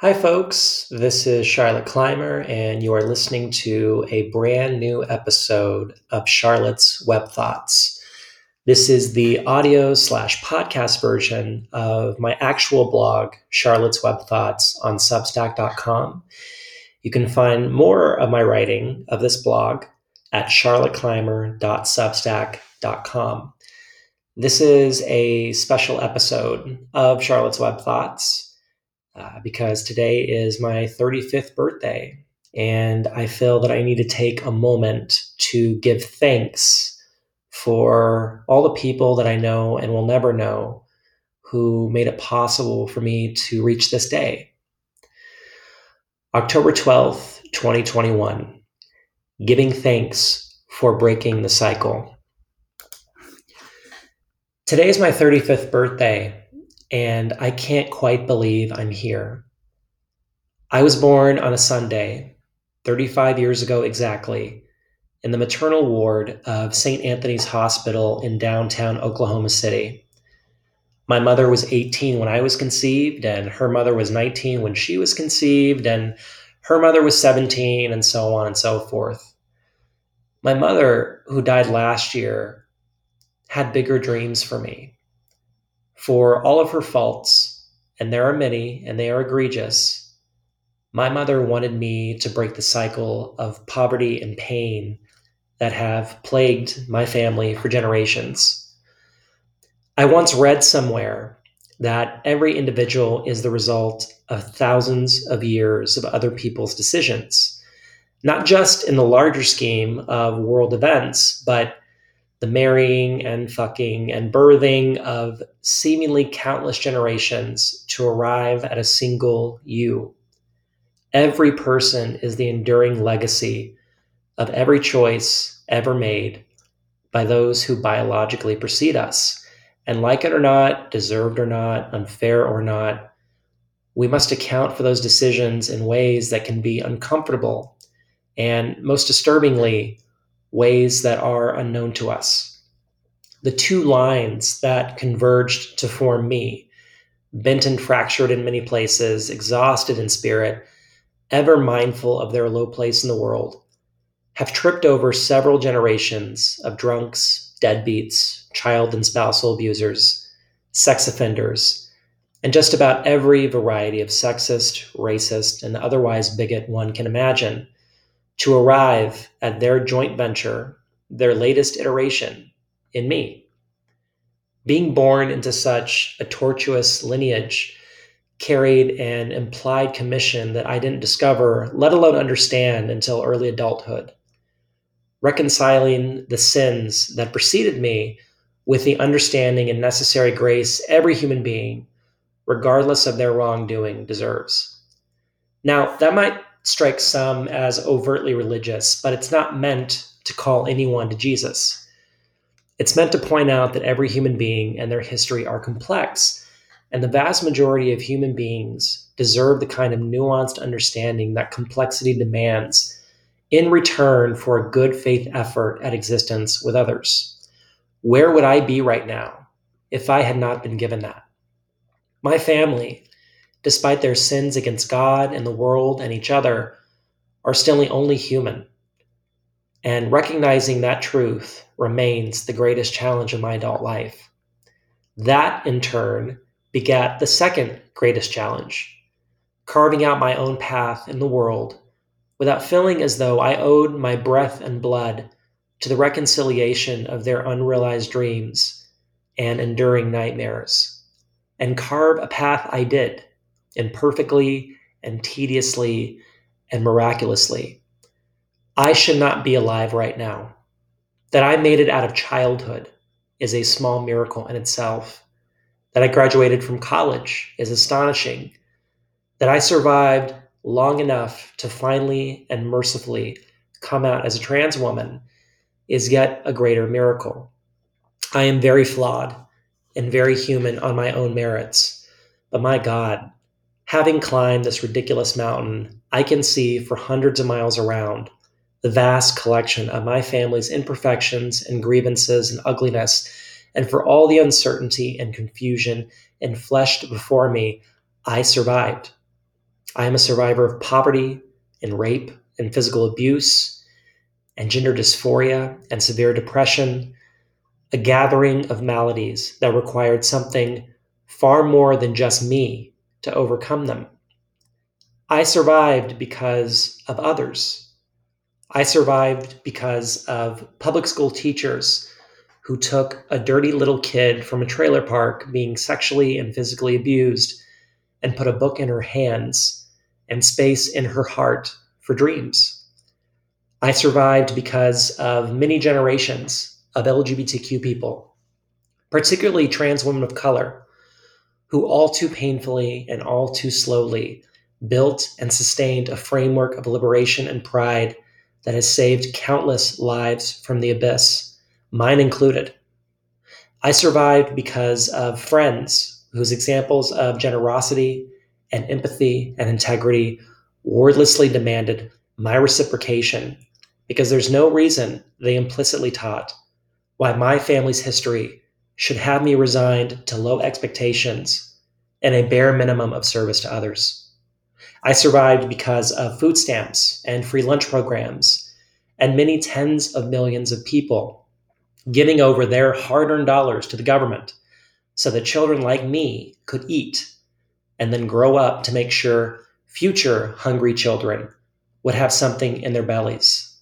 Hi, folks. This is Charlotte Clymer, and you are listening to a brand new episode of Charlotte's Web Thoughts. This is the audio slash podcast version of my actual blog, Charlotte's Web Thoughts, on Substack.com. You can find more of my writing of this blog at charlotteclymer.substack.com. This is a special episode of Charlotte's Web Thoughts uh, because today is my 35th birthday. And I feel that I need to take a moment to give thanks for all the people that I know and will never know who made it possible for me to reach this day. October 12th, 2021, giving thanks for breaking the cycle. Today is my 35th birthday, and I can't quite believe I'm here. I was born on a Sunday, 35 years ago exactly, in the maternal ward of St. Anthony's Hospital in downtown Oklahoma City. My mother was 18 when I was conceived, and her mother was 19 when she was conceived, and her mother was 17, and so on and so forth. My mother, who died last year, had bigger dreams for me for all of her faults, and there are many, and they are egregious, my mother wanted me to break the cycle of poverty and pain that have plagued my family for generations. I once read somewhere that every individual is the result of thousands of years of other people's decisions, not just in the larger scheme of world events, but the marrying and fucking and birthing of seemingly countless generations to arrive at a single you. Every person is the enduring legacy of every choice ever made by those who biologically precede us. And like it or not, deserved or not, unfair or not, we must account for those decisions in ways that can be uncomfortable and, most disturbingly, ways that are unknown to us. The two lines that converged to form me, bent and fractured in many places, exhausted in spirit, ever mindful of their low place in the world, have tripped over several generations of drunks, deadbeats, child and spousal abusers, sex offenders, and just about every variety of sexist, racist, and otherwise bigot one can imagine to arrive at their joint venture, their latest iteration, in me. Being born into such a tortuous lineage carried an implied commission that I didn't discover, let alone understand, until early adulthood. Reconciling the sins that preceded me with the understanding and necessary grace every human being, regardless of their wrongdoing, deserves. Now, that might strikes some as overtly religious, but it's not meant to call anyone to Jesus. It's meant to point out that every human being and their history are complex, and the vast majority of human beings deserve the kind of nuanced understanding that complexity demands in return for a good faith effort at existence with others. Where would I be right now if I had not been given that? My family, despite their sins against God and the world and each other, are still only human. And recognizing that truth remains the greatest challenge of my adult life. That, in turn, begat the second greatest challenge carving out my own path in the world without feeling as though I owed my breath and blood to the reconciliation of their unrealized dreams and enduring nightmares. And carve a path I did imperfectly and tediously and miraculously. I should not be alive right now. That I made it out of childhood is a small miracle in itself. That I graduated from college is astonishing. That I survived long enough to finally and mercifully come out as a trans woman is yet a greater miracle. I am very flawed and very human on my own merits, but my God, Having climbed this ridiculous mountain, I can see for hundreds of miles around the vast collection of my family's imperfections and grievances and ugliness, and for all the uncertainty and confusion enfleshed before me, I survived. I am a survivor of poverty and rape and physical abuse and gender dysphoria and severe depression, a gathering of maladies that required something far more than just me to overcome them. I survived because of others. I survived because of public school teachers who took a dirty little kid from a trailer park being sexually and physically abused and put a book in her hands and space in her heart for dreams. I survived because of many generations of LGBTQ people, particularly trans women of color, who all too painfully and all too slowly built and sustained a framework of liberation and pride that has saved countless lives from the abyss, mine included. I survived because of friends whose examples of generosity and empathy and integrity wordlessly demanded my reciprocation because there's no reason they implicitly taught why my family's history should have me resigned to low expectations and a bare minimum of service to others. I survived because of food stamps and free lunch programs and many tens of millions of people giving over their hard earned dollars to the government so that children like me could eat and then grow up to make sure future hungry children would have something in their bellies.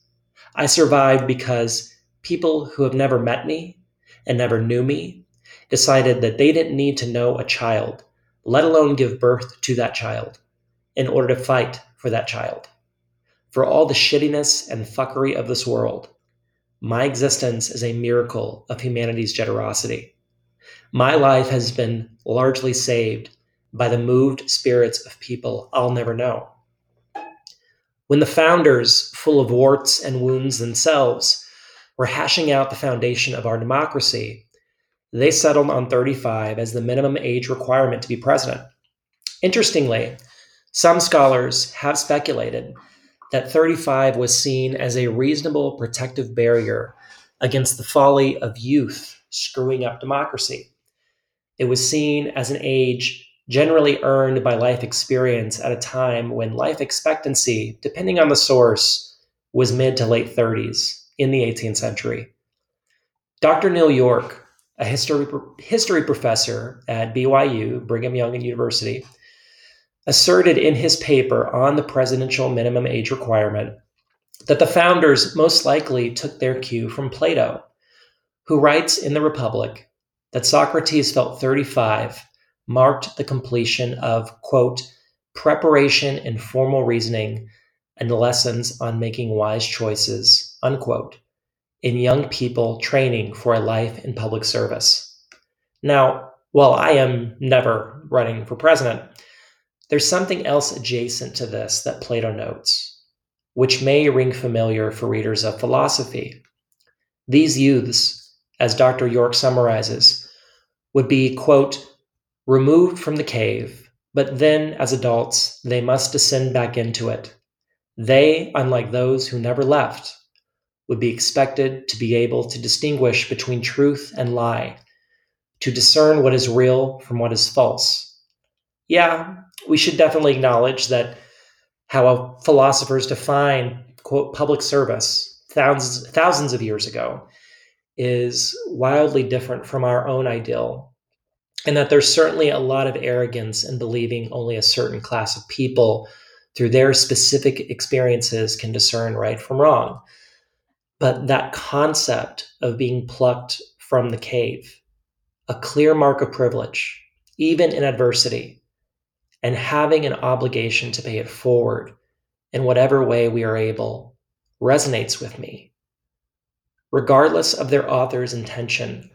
I survived because people who have never met me and never knew me decided that they didn't need to know a child, let alone give birth to that child in order to fight for that child. For all the shittiness and fuckery of this world, my existence is a miracle of humanity's generosity. My life has been largely saved by the moved spirits of people I'll never know. When the founders, full of warts and wounds themselves, were hashing out the foundation of our democracy, they settled on 35 as the minimum age requirement to be president. Interestingly, some scholars have speculated that 35 was seen as a reasonable protective barrier against the folly of youth screwing up democracy. It was seen as an age generally earned by life experience at a time when life expectancy, depending on the source, was mid to late 30s in the 18th century. Dr. Neil York, a history, history professor at BYU, Brigham Young University, asserted in his paper on the presidential minimum age requirement that the founders most likely took their cue from Plato, who writes in the Republic that Socrates felt 35 marked the completion of, quote, preparation in formal reasoning and lessons on making wise choices, unquote, in young people training for a life in public service. Now, while I am never running for president, there's something else adjacent to this that Plato notes, which may ring familiar for readers of philosophy. These youths, as Dr. York summarizes, would be, quote, removed from the cave, but then, as adults, they must descend back into it. They, unlike those who never left, would be expected to be able to distinguish between truth and lie, to discern what is real from what is false. Yeah, we should definitely acknowledge that how philosophers define quote public service thousands thousands of years ago is wildly different from our own ideal and that there's certainly a lot of arrogance in believing only a certain class of people through their specific experiences can discern right from wrong but that concept of being plucked from the cave a clear mark of privilege even in adversity and having an obligation to pay it forward in whatever way we are able resonates with me. Regardless of their author's intention,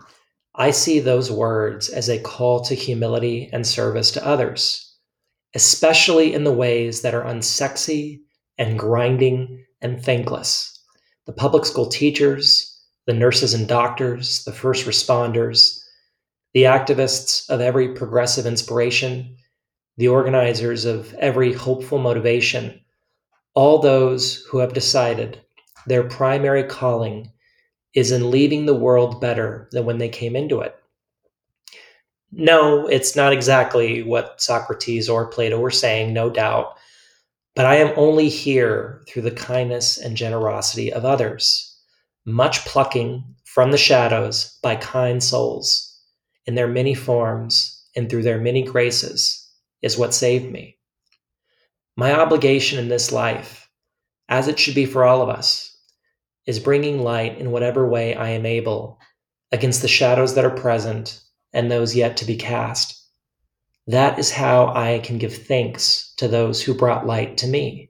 I see those words as a call to humility and service to others, especially in the ways that are unsexy and grinding and thankless. The public school teachers, the nurses and doctors, the first responders, the activists of every progressive inspiration, the organizers of every hopeful motivation, all those who have decided their primary calling is in leaving the world better than when they came into it. No, it's not exactly what Socrates or Plato were saying, no doubt, but I am only here through the kindness and generosity of others, much plucking from the shadows by kind souls in their many forms and through their many graces is what saved me. My obligation in this life, as it should be for all of us, is bringing light in whatever way I am able against the shadows that are present and those yet to be cast. That is how I can give thanks to those who brought light to me.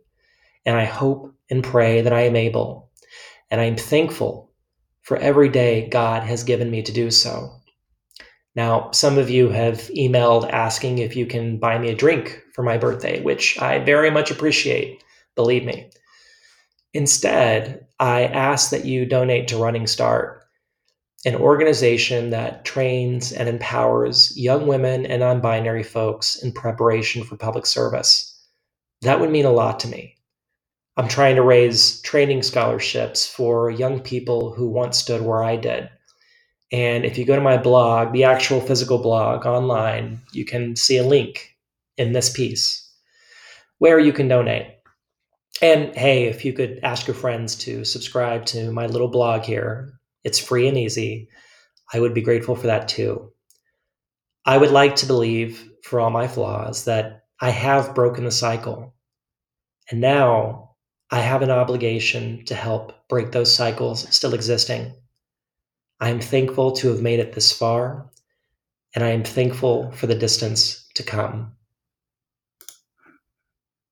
And I hope and pray that I am able. And I am thankful for every day God has given me to do so. Now, some of you have emailed asking if you can buy me a drink for my birthday, which I very much appreciate, believe me. Instead, I ask that you donate to Running Start an organization that trains and empowers young women and non binary folks in preparation for public service. That would mean a lot to me. I'm trying to raise training scholarships for young people who once stood where I did. And if you go to my blog, the actual physical blog online, you can see a link in this piece where you can donate. And hey, if you could ask your friends to subscribe to my little blog here, it's free and easy. I would be grateful for that too. I would like to believe, for all my flaws, that I have broken the cycle. And now I have an obligation to help break those cycles still existing. I am thankful to have made it this far, and I am thankful for the distance to come.